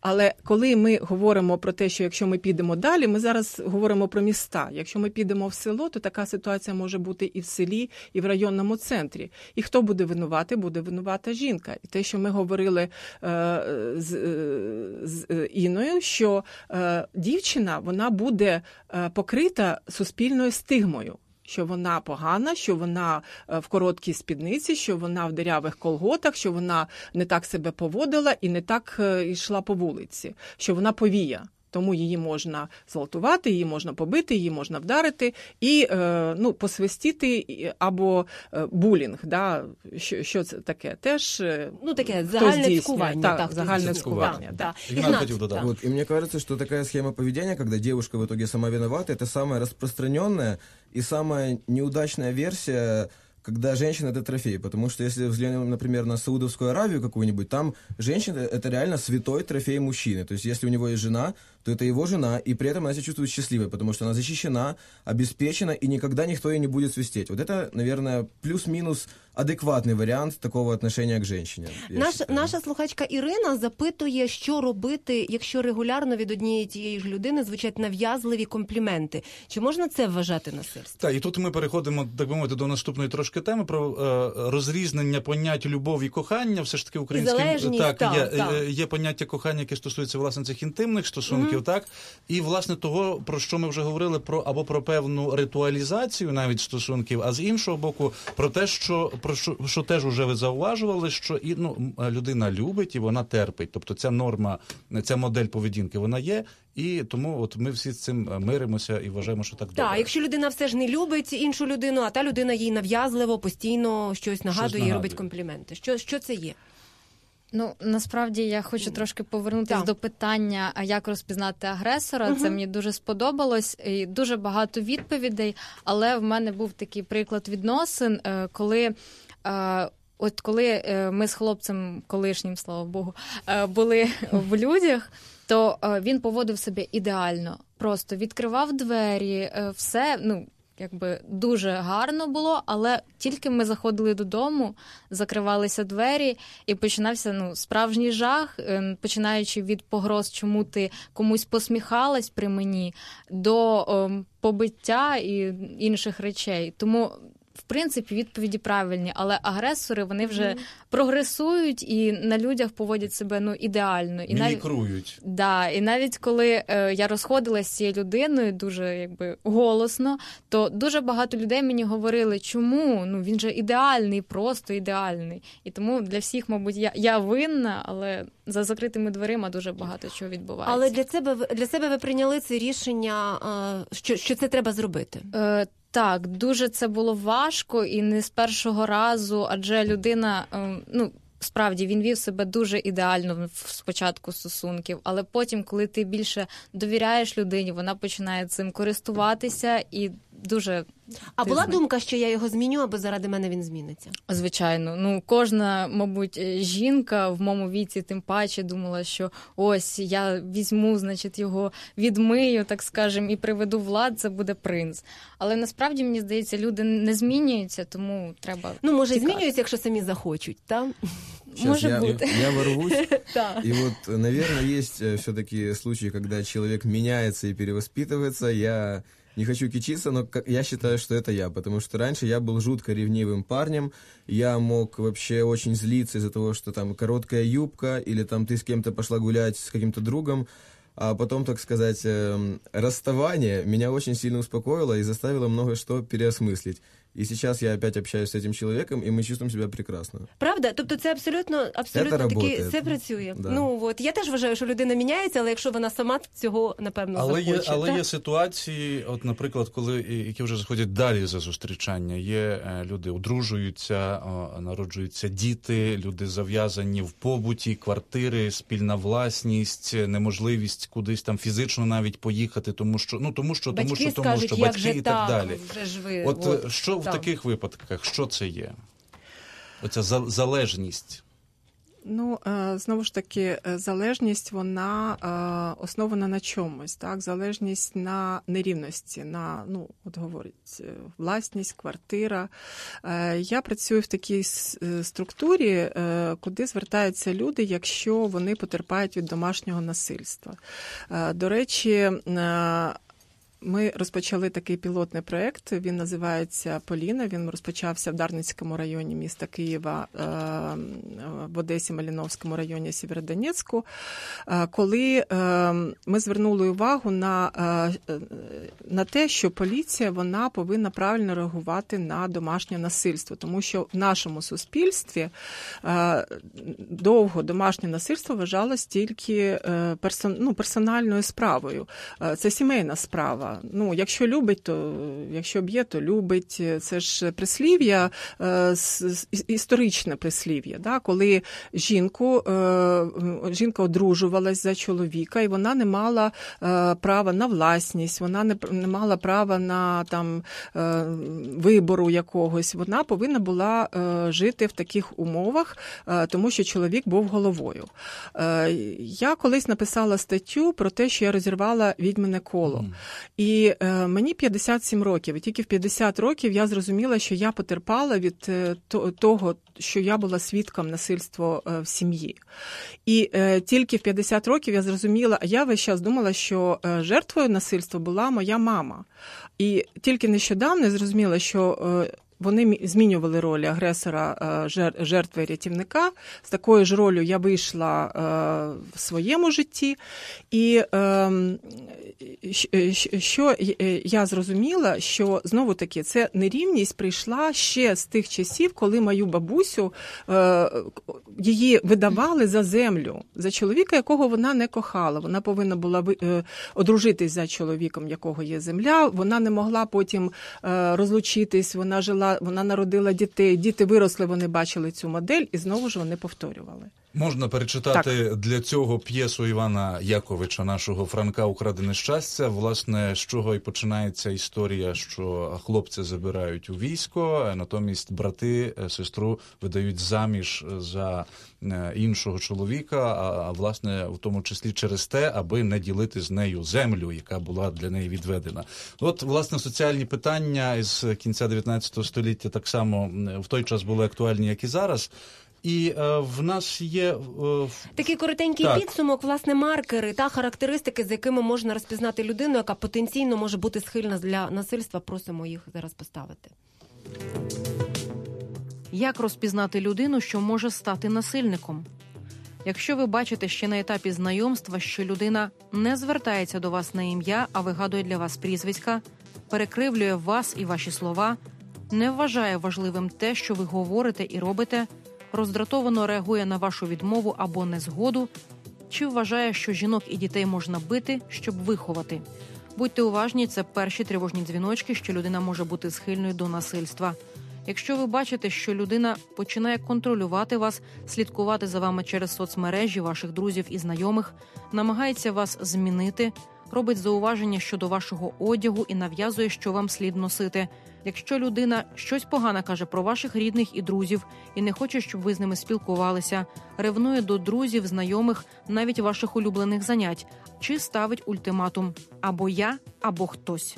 Але коли ми говоримо про те, що якщо ми підемо далі, ми зараз говоримо про міста. Якщо ми підемо в село, то така ситуація може бути і в селі, і в районному центрі. І хто буде винувати? Буде винувата жінка. І те, що ми говорили е, з, е, з Іною, Україною, що е, дівчина вона буде е, покрита суспільною стигмою. Що вона погана, що вона е, в короткій спідниці, що вона в дирявих колготах, що вона не так себе поводила і не так е, йшла по вулиці, що вона повія тому її можна зґвалтувати, її можна побити, її можна вдарити і е, ну, посвистіти або е, булінг. Да? Що що це таке? Теж е, ну, таке загальне цькування. Так, так, загальне цькування. Да, да. Вот, и мне кажется, что такая схема поведения, когда девушка в итоге сама виновата, это самая распространенная и самая неудачная версия когда женщина это трофей. Потому что если взглянем, например, на Саудовскую Аравию какую-нибудь, там женщина это реально святой трофей мужчины. То есть если у него есть жена, то это его жена, и при этом она себя чувствует счастливой, потому что она защищена, обеспечена, и никогда никто ей не будет свистеть. Вот это, наверное, плюс-минус адекватний варіант такого отношения к женщині. Наш, наша слухачка Ірина запитує, що робити, якщо регулярно від однієї тієї ж людини звучать нав'язливі компліменти. Чи можна це вважати насильством? Так, і тут ми переходимо так би мовити до наступної трошки теми про е, розрізнення понять любов і кохання. Все ж таки українським так, так, є, так. Е, є поняття кохання, яке стосується власне цих інтимних стосунків років, так і власне того, про що ми вже говорили, про або про певну ритуалізацію навіть стосунків, а з іншого боку, про те, що про що, що теж уже ви зауважували, що і ну людина любить і вона терпить. Тобто ця норма, ця модель поведінки, вона є. І тому от ми всі з цим миримося і вважаємо, що так добре. Так, якщо людина все ж не любить іншу людину, а та людина їй нав'язливо постійно щось нагадує, щось нагадує. і робить компліменти. Що, Що це є? Ну насправді я хочу трошки повернутися до питання, як розпізнати агресора. Угу. Це мені дуже сподобалось. І Дуже багато відповідей. Але в мене був такий приклад відносин, е, коли. Е, от коли е, ми з хлопцем, колишнім, слава Богу, були в людях, то він поводив себе ідеально, просто відкривав двері, все ну якби дуже гарно було, але тільки ми заходили додому, закривалися двері, і починався ну справжній жах, е, починаючи від погроз, чому ти комусь посміхалась при мені, до ем, побиття і інших речей. Тому в принципі відповіді правильні, але агресори вони вже mm. прогресують і на людях поводять себе ну ідеально. І навіть да, і навіть коли е, я розходилася з цією людиною, дуже якби голосно, то дуже багато людей мені говорили, чому ну він же ідеальний, просто ідеальний. І тому для всіх, мабуть, я я винна, але за закритими дверима дуже багато чого відбувається. Але для себе для себе ви прийняли це рішення, е, що що це треба зробити? Е, так, дуже це було важко і не з першого разу, адже людина, ем, ну. Справді він вів себе дуже ідеально в спочатку стосунків, але потім, коли ти більше довіряєш людині, вона починає цим користуватися і дуже а була зна... думка, що я його зміню, аби заради мене він зміниться? Звичайно, ну кожна, мабуть, е, жінка в моєму віці, тим паче, думала, що ось я візьму, значить, його відмию, так скажем, і приведу влад, це буде принц. Але насправді мені здається, люди не змінюються, тому треба. Ну може тікати. змінюються, якщо самі захочуть, так? Сейчас Может я, быть. я ворвусь. И вот, наверное, есть э, все-таки случаи, когда человек меняется и перевоспитывается. Я не хочу кичиться, но я считаю, что это я, потому что раньше я был жутко ревнивым парнем, я мог вообще очень злиться из-за того, что там короткая юбка, или там ты с кем-то пошла гулять с каким-то другом, а потом, так сказать, э, расставание меня очень сильно успокоило и заставило многое что переосмыслить. І зараз я опять общаюсь з цим чоловіком, і ми чувствуємо себе прекрасно. Правда? Тобто це абсолютно абсолютно таки все працює. Да. Ну от я теж вважаю, що людина міняється, але якщо вона сама цього напевно але захоче. Є, але так? є ситуації, от, наприклад, коли які вже заходять далі за зустрічання. Є е, люди одружуються, народжуються діти, люди зав'язані в побуті, квартири, спільна власність, неможливість кудись там фізично навіть поїхати, тому що ну тому що батьки тому що тому що батьки і так далі. Вже ж ви, от, от що в таких випадках що це є? Оця залежність. Ну, е, знову ж таки, е, залежність вона е, основана на чомусь, так? Залежність на нерівності, на ну, от говорять, власність, квартира. Я працюю в такій структурі, куди звертаються люди, якщо вони потерпають від домашнього насильства. До речі, ми розпочали такий пілотний проєкт, Він називається Поліна. Він розпочався в Дарницькому районі міста Києва, е, в Одесі, Маліновському районі Сєвєродонецьку, е, коли е, ми звернули увагу на на те, що поліція вона повинна правильно реагувати на домашнє насильство, тому що в нашому суспільстві довго домашнє насильство вважалось тільки ну, персональною справою. Це сімейна справа. Ну, якщо любить, то якщо б'є, то любить. Це ж прислів'я, е, історичне прислів'я, да? коли жінку, е, жінка одружувалась за чоловіка, і вона не мала е, права на власність, вона не мала права на там вибору якогось. Вона повинна була жити в таких умовах, тому що чоловік був головою. Я колись написала статтю про те, що я розірвала відьмине коло. І е, мені 57 років, і тільки в 50 років я зрозуміла, що я потерпала від е, того, що я була свідком насильства е, в сім'ї. І е, тільки в 50 років я зрозуміла, а я весь час думала, що е, жертвою насильства була моя мама. І тільки нещодавно я зрозуміла, що. Е, вони змінювали ролі агресора е, жертви рятівника. З такою ж ролью я вийшла е, в своєму житті, і ем, що я зрозуміла, що знову таки це нерівність прийшла ще з тих часів, коли мою бабусю е, її видавали за землю, за чоловіка, якого вона не кохала. Вона повинна була одружитись за чоловіком, якого є земля. Вона не могла потім розлучитись. Вона жила вона народила дітей, діти виросли, вони бачили цю модель, і знову ж вони повторювали. Можна перечитати для цього п'єсу Івана Яковича, нашого Франка Украдене щастя. Власне, з чого і починається історія, що хлопці забирають у військо, а натомість брати е, сестру видають заміж за е, іншого чоловіка, а, власне в тому числі через те, аби не ділити з нею землю, яка була для неї відведена. От власне соціальні питання із кінця 19 століття так само в той час були актуальні, як і зараз. І е, в нас є е, Такий коротенький Так. підсумок, власне, маркери та характеристики, з якими можна розпізнати людину, яка потенційно може бути схильна для насильства. Просимо їх зараз поставити. Як розпізнати людину, що може стати насильником? Якщо ви бачите ще на етапі знайомства, що людина не звертається до вас на ім'я, а вигадує для вас прізвиська, перекривлює вас і ваші слова, не вважає важливим те, що ви говорите і робите, роздратовано реагує на вашу відмову або незгоду, чи вважає, що жінок і дітей можна бити, щоб виховати. Будьте уважні, це перші тривожні дзвіночки, що людина може бути схильною до насильства. Якщо ви бачите, що людина починає контролювати вас, слідкувати за вами через соцмережі ваших друзів і знайомих, намагається вас змінити, робить зауваження щодо вашого одягу і нав'язує, що вам слід носити. Якщо людина щось погане каже про ваших рідних і друзів і не хоче, щоб ви з ними спілкувалися, ревнує до друзів, знайомих, навіть ваших улюблених занять, чи ставить ультиматум або я, або хтось.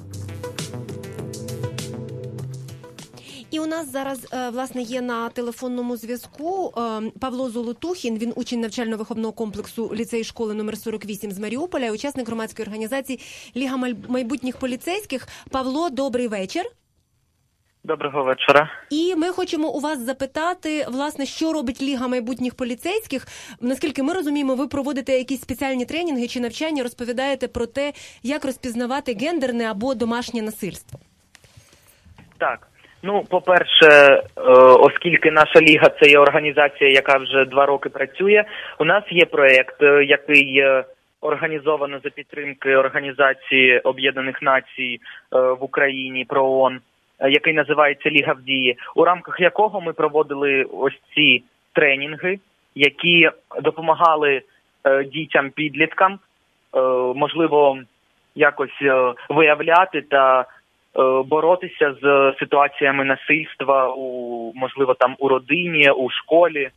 І у нас зараз е, власне є на телефонному зв'язку е, Павло Золотухін. Він учень навчально-виховного комплексу ліцей школи номер 48 з Маріуполя, і учасник громадської організації Ліга майбутніх поліцейських. Павло, добрий вечір. Доброго вечора. І ми хочемо у вас запитати, власне, що робить Ліга майбутніх поліцейських. Наскільки ми розуміємо, ви проводите якісь спеціальні тренінги чи навчання, розповідаєте про те, як розпізнавати гендерне або домашнє насильство. Так. Ну, по-перше, е, оскільки наша ліга це є організація, яка вже два роки працює, у нас є проєкт, е, який е, організовано за підтримки Організації Об'єднаних Націй в Україні ПРООН, е, який називається Ліга в дії, у рамках якого ми проводили ось ці тренінги, які допомагали дітям підліткам, е, можливо, якось виявляти та боротися з ситуаціями насильства у можливо там у родині, у школі,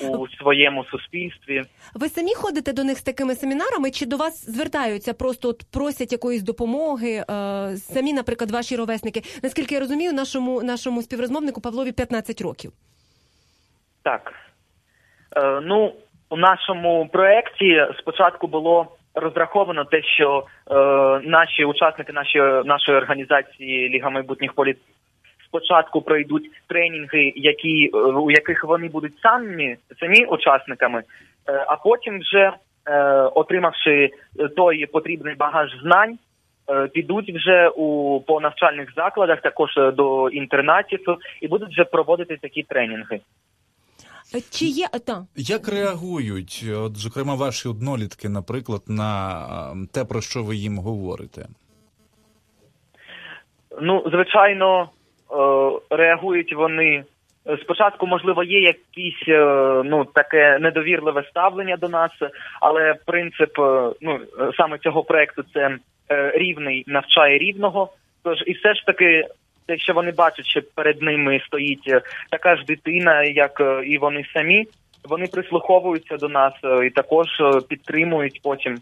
у своєму суспільстві. Ви самі ходите до них з такими семінарами, чи до вас звертаються, просто от просять якоїсь допомоги? Е, самі, наприклад, ваші ровесники. Наскільки я розумію, нашому нашому співрозмовнику Павлові 15 років. Так. Е, ну, у нашому проєкті спочатку було розраховано те, що е, наші учасники нашої, нашої організації Ліга майбутніх політ спочатку пройдуть тренінги, які, е, у яких вони будуть самі, самі учасниками, е, а потім вже, е, отримавши той потрібний багаж знань, е, підуть вже у по навчальних закладах, також е, до інтернатів, і будуть вже проводити такі тренінги. Е, Чи є е, та Як реагують, от, зокрема, ваші однолітки, наприклад, на е, те, про що ви їм говорите? Ну, звичайно, е, реагують вони. е, Спочатку, можливо, є якісь е, ну таке недовірливе ставлення до нас, але принцип е, ну е, саме цього проекту це е, рівний навчає рівного. Тож і все ж таки, якщо вони бачать, що перед ними стоїть е, така ж дитина, як е, і вони самі, вони прислуховуються до нас е, і також підтримують потім.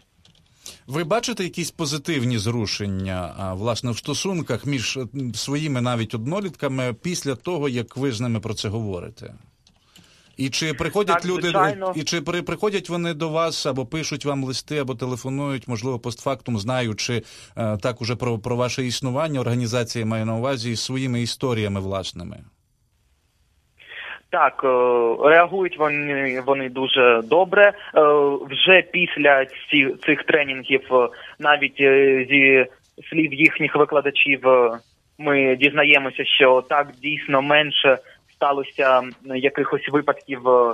Ви бачите якісь позитивні зрушення, власне, в стосунках між своїми навіть однолітками після того, як ви з ними про це говорите? І чи приходять Так, люди, звичайно. і чи при- приходять вони до вас або пишуть вам листи, або телефонують, можливо, постфактум, знаючи е, так уже про, про ваше існування, організація має на увазі із своїми історіями власними? Так, е, реагують вони, вони дуже добре. Е, Вже після цих тренінгів, е, навіть зі слів їхніх викладачів, ми дізнаємося, що так дійсно менше сталося якихось випадків е, е,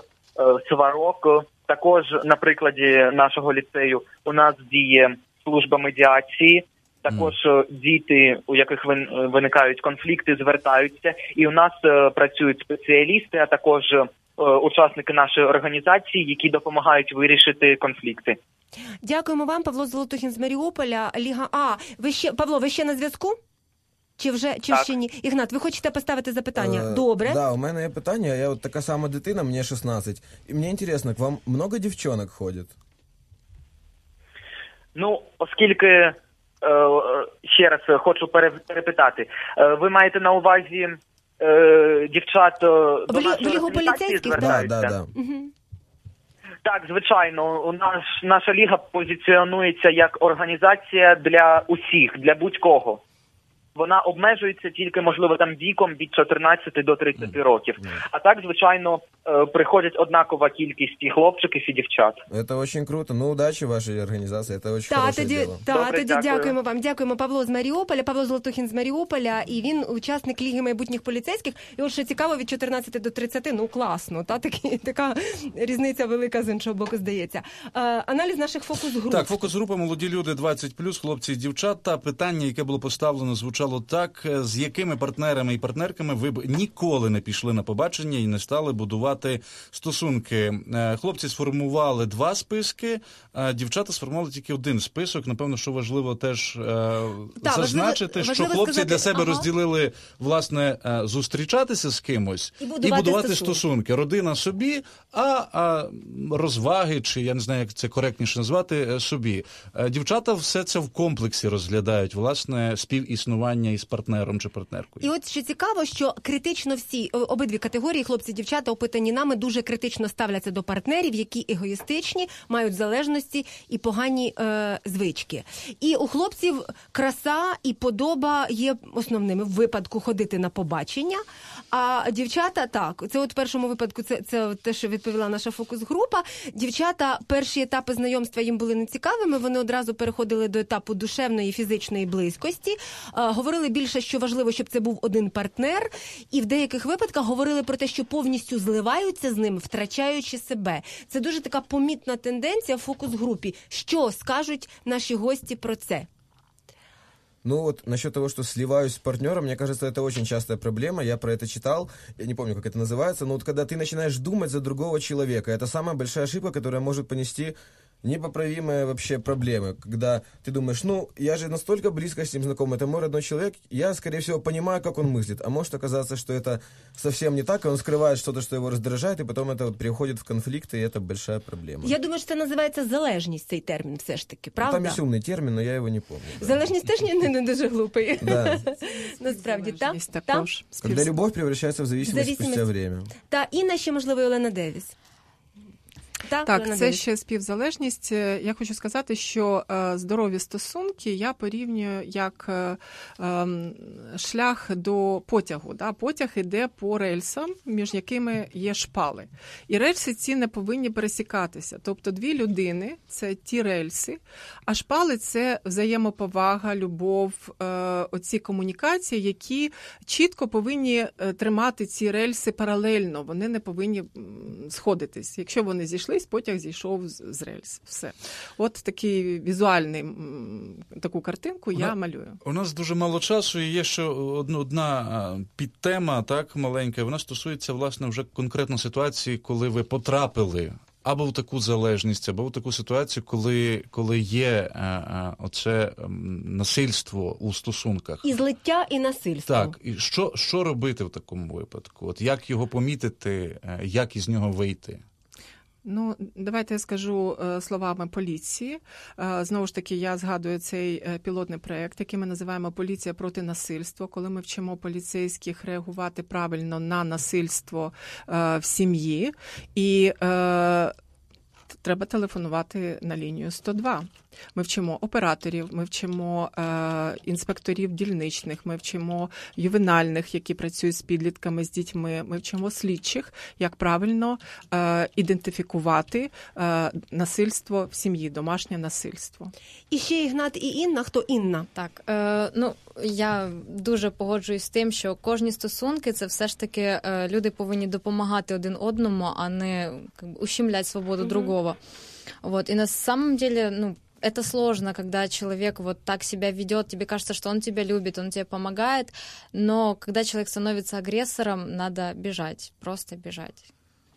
сварок. Також на прикладі нашого ліцею у нас діє служба медіації. Також е, діти, у яких вин- виникають конфлікти, звертаються, і у нас працюють спеціалісти, а також учасники нашої організації, які допомагають вирішити конфлікти. Дякуємо вам, Павло Золотухін з Маріуполя. Ліга А. Ви ще Павло, ви ще на зв'язку? Чи вже чи Так. ще ні? Ігнат, ви хочете поставити запитання? Е, Добре. Да, у мене є питання. Я от така сама дитина, мені 16. І мені інтересно, к вам много дівчонок ходить? Ну, оскільки е, ще раз хочу перепитати, е, ви маєте на увазі е, дівчат е, до В лі- нашої в Лігу поліцейських, так? Да, да, да. Мгм. Так, звичайно, у нас наша ліга позиціонується як організація для усіх, для будь-кого. Вона обмежується тільки, можливо, там віком від 14 до 30 років. А так, звичайно, е, приходять однакова кількість і хлопчиків, і дівчат. Это очень круто. Ну, удачи вашей организации. Это очень Та, тоді, дело. та, Добре, тоді дякую. дякуємо вам. Дякуємо Павло з Маріуполя, Павло Золотухін з Маріуполя, і він учасник Ліги майбутніх поліцейських. І от що цікаво, від 14 до 30, ну класно, та такі, така різниця велика з іншого боку, здається. Е, аналіз наших фокус груп. Так, фокус група молоді люди 20+, хлопці і дівчата. Питання, яке було поставлено, звучало так: е, з якими партнерами і партнерками ви б ніколи не пішли на побачення і не стали будувати стосунки. Е, Хлопці сформували два списки, а дівчата сформували тільки один список. Напевно, що важливо теж е, Так, зазначити, важливо- що важливо хлопці сказати, для себе ага. розділили власне е, зустрічатися з кимось І будувати стосунки. стосунки. Родина собі, а, а розваги, чи я не знаю, як це коректніше назвати, е, собі. Е, Дівчата все це в комплексі розглядають, власне, співіснування із партнером чи партнеркою. І от ще цікаво, що критично всі обидві категорії, хлопці, дівчата, опитані нами, дуже критично ставляться до партнерів, які егоїстичні, мають залежності і погані е, звички. І у хлопців краса і подоба є основними в випадку ходити на побачення. А дівчата так, це от в першому випадку, це, це те, що відповіла наша фокус-група. Дівчата перші етапи знайомства їм були нецікавими. Вони одразу переходили до етапу душевної і фізичної близькості. Е, говорили більше, що важливо, щоб це був один партнер, і в деяких випадках говорили про те, що повністю зливаються з ним, втрачаючи себе. Це дуже така помітна тенденція в фокус-групі. Що скажуть наші гості про це? Ну вот насчет того, что сливаюсь с партнером, мне кажется, это очень частая проблема. Я про это читал, я не помню, как это называется, но вот когда ты начинаешь думать за другого человека, это самая большая ошибка, которая может понести непоправимые вообще проблемы. Когда ты думаешь, ну, я же настолько близко с ним знаком, это мой родной человек, я, скорее всего, понимаю, как он мыслит. А может оказаться, что это совсем не так, и он скрывает что-то, что его раздражает, и потом это вот переходит в конфликты, и это большая проблема. Я думаю, що це називається залежність, цей термін, все ж таки, Ну, правда? Там есть умный термин, но я его не помню. Залежність теж не, не дуже глупий. Да. Насправді, так? також. Когда любовь превращается в зависимость, Зависимость. спустя время. Та Інна ще, можливо, і Олена Девіс. Так, Так, це ще співзалежність. Е, Я хочу сказати, що е, здорові стосунки я порівнюю як е, ем, шлях до потягу. Да? Потяг іде по рельсам, між якими є шпали. І рельси ці не повинні пересікатися. Тобто дві людини це ті рельси, а шпали це взаємоповага, любов, оці комунікації, які чітко повинні тримати ці рельси паралельно. Вони не повинні сходитись. Якщо вони зійшлись, потяг зійшов з, з рельс. Все. От такий візуальний таку картинку я Вона- малюю. У нас дуже мало часу, і є ще одна, одна підтема, так маленька. Вона стосується власне вже конкретно ситуації, коли ви потрапили або в таку залежність, або в таку ситуацію, коли, коли є а, а, оце насильство у стосунках. І злиття, і насильство. Так, і що, що робити в такому випадку? От як його помітити, е, як із нього вийти? Ну, давайте я скажу е, словами поліції. Е, Знову ж таки, я згадую цей е, пілотний проект, який ми називаємо Поліція проти насильства, коли ми вчимо поліцейських реагувати правильно на насильство в сім'ї. І треба телефонувати на лінію 102. Ми вчимо операторів, ми вчимо е, інспекторів дільничних, ми вчимо ювенальних, які працюють з підлітками, з дітьми. Ми вчимо слідчих, як правильно е, ідентифікувати е, насильство в сім'ї, домашнє насильство. І ще Ігнат і Інна. Хто Інна? Так, е, ну я дуже погоджуюсь з тим, що кожні стосунки це все ж таки е, люди повинні допомагати один одному, а не ущемлять свободу Мгм. другого. Вот. И на самом деле, ну, это сложно, когда человек вот так себя ведет, тебе кажется, что он тебя любит, он тебе помогает, но когда человек становится агрессором, надо бежать, просто бежать.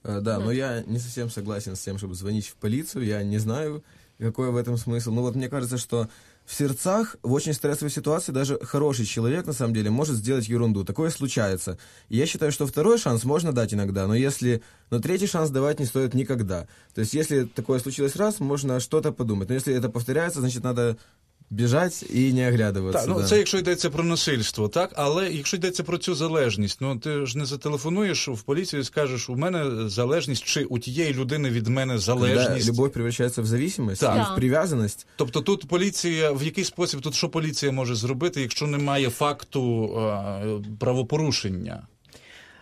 Э, Да, но я не совсем согласен с тем, чтобы звонить в полицию. Я не знаю, какой в этом смысл. Но вот мне кажется, что в сердцах, в очень стрессовой ситуации, даже хороший человек, на самом деле, может сделать ерунду. Такое случается. И я считаю, что второй шанс можно дать иногда, но если... Но третий шанс давать не стоит никогда. То есть, если такое случилось раз, можно что-то подумать. Но если это повторяется, значит, надо бежать і не оглядуватися. Так, ну да. це якщо йдеться про насильство, так але якщо йдеться про цю залежність, ну ти ж не зателефонуєш в поліцію і скажеш, у мене залежність, чи у тієї людини від мене залежність. любовь превращается в зависимость, Так. в привязанность, Тобто тут поліція, в який спосіб тут що поліція може зробити, якщо немає факту е, правопорушення?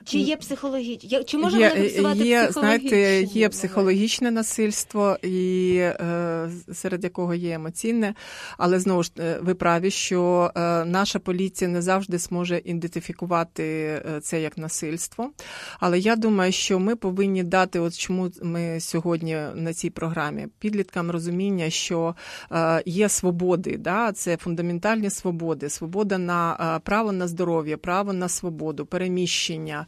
Чи є психологічні? Чи може є, вона є, знаєте, є психологічне насильство, і е, серед якого є емоційне. Але знову ж е, ви праві, що е, наша поліція не завжди зможе ідентифікувати це як насильство. Але я думаю, що ми повинні дати, от чому ми сьогодні на цій програмі, підліткам розуміння, що е, є свободи, да? це фундаментальні свободи, свобода на право на здоров'я, право на свободу, переміщення,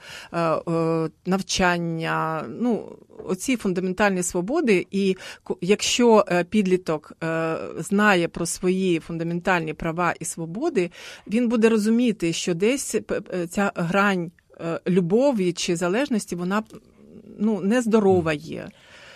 навчання. Ну, оці фундаментальні свободи, і якщо е, підліток е, знає про свої фундаментальні права і свободи, він буде розуміти, що десь ця грань е, любові чи залежності, вона ну, нездорова є.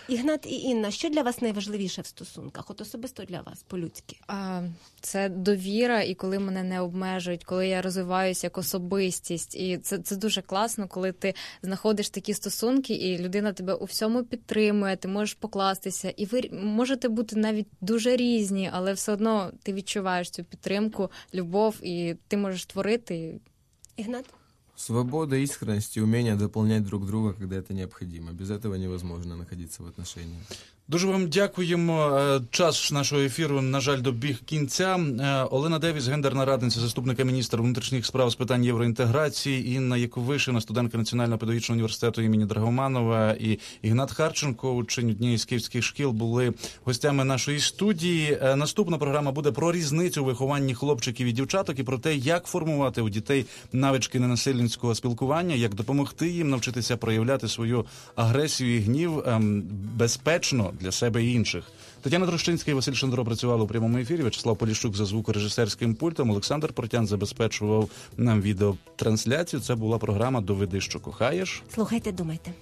Ігнат і Інна, що для вас найважливіше в стосунках? От особисто для вас, по-людськи. А, це довіра, і коли мене не обмежують, коли я розвиваюся як особистість. І це, це дуже класно, коли ти знаходиш такі стосунки, і людина тебе у всьому підтримує, ти можеш покластися, і ви можете бути навіть дуже різні, але все одно ти відчуваєш цю підтримку, любов, і ти можеш творити. Ігнат? Свобода, искренность и умение дополнять друг друга, когда это необходимо. Без этого невозможно находиться в отношениях. Дуже вам дякуємо. Е, Час нашого ефіру, на жаль, добіг кінця. Е, Олена Девіс, гендерна радниця, заступника міністра внутрішніх справ з питань євроінтеграції, Інна Яковишина, студентка Національного педагогічного університету імені Драгоманова і Ігнат Харченко, учень однієї з київських шкіл, були гостями нашої студії. Е, Наступна програма буде про різницю у вихованні хлопчиків і дівчаток і про те, як формувати у дітей навички ненасильницького спілкування, як допомогти їм навчитися проявляти свою агресію і гнів ем, безпечно для себе і інших. Тетяна Трощинська і Василь Шандро працювали у прямому ефірі. Вячеслав Поліщук за звукорежисерським пультом. Олександр Портян забезпечував нам відеотрансляцію. Це була програма Доведи, що кохаєш. Слухайте, думайте.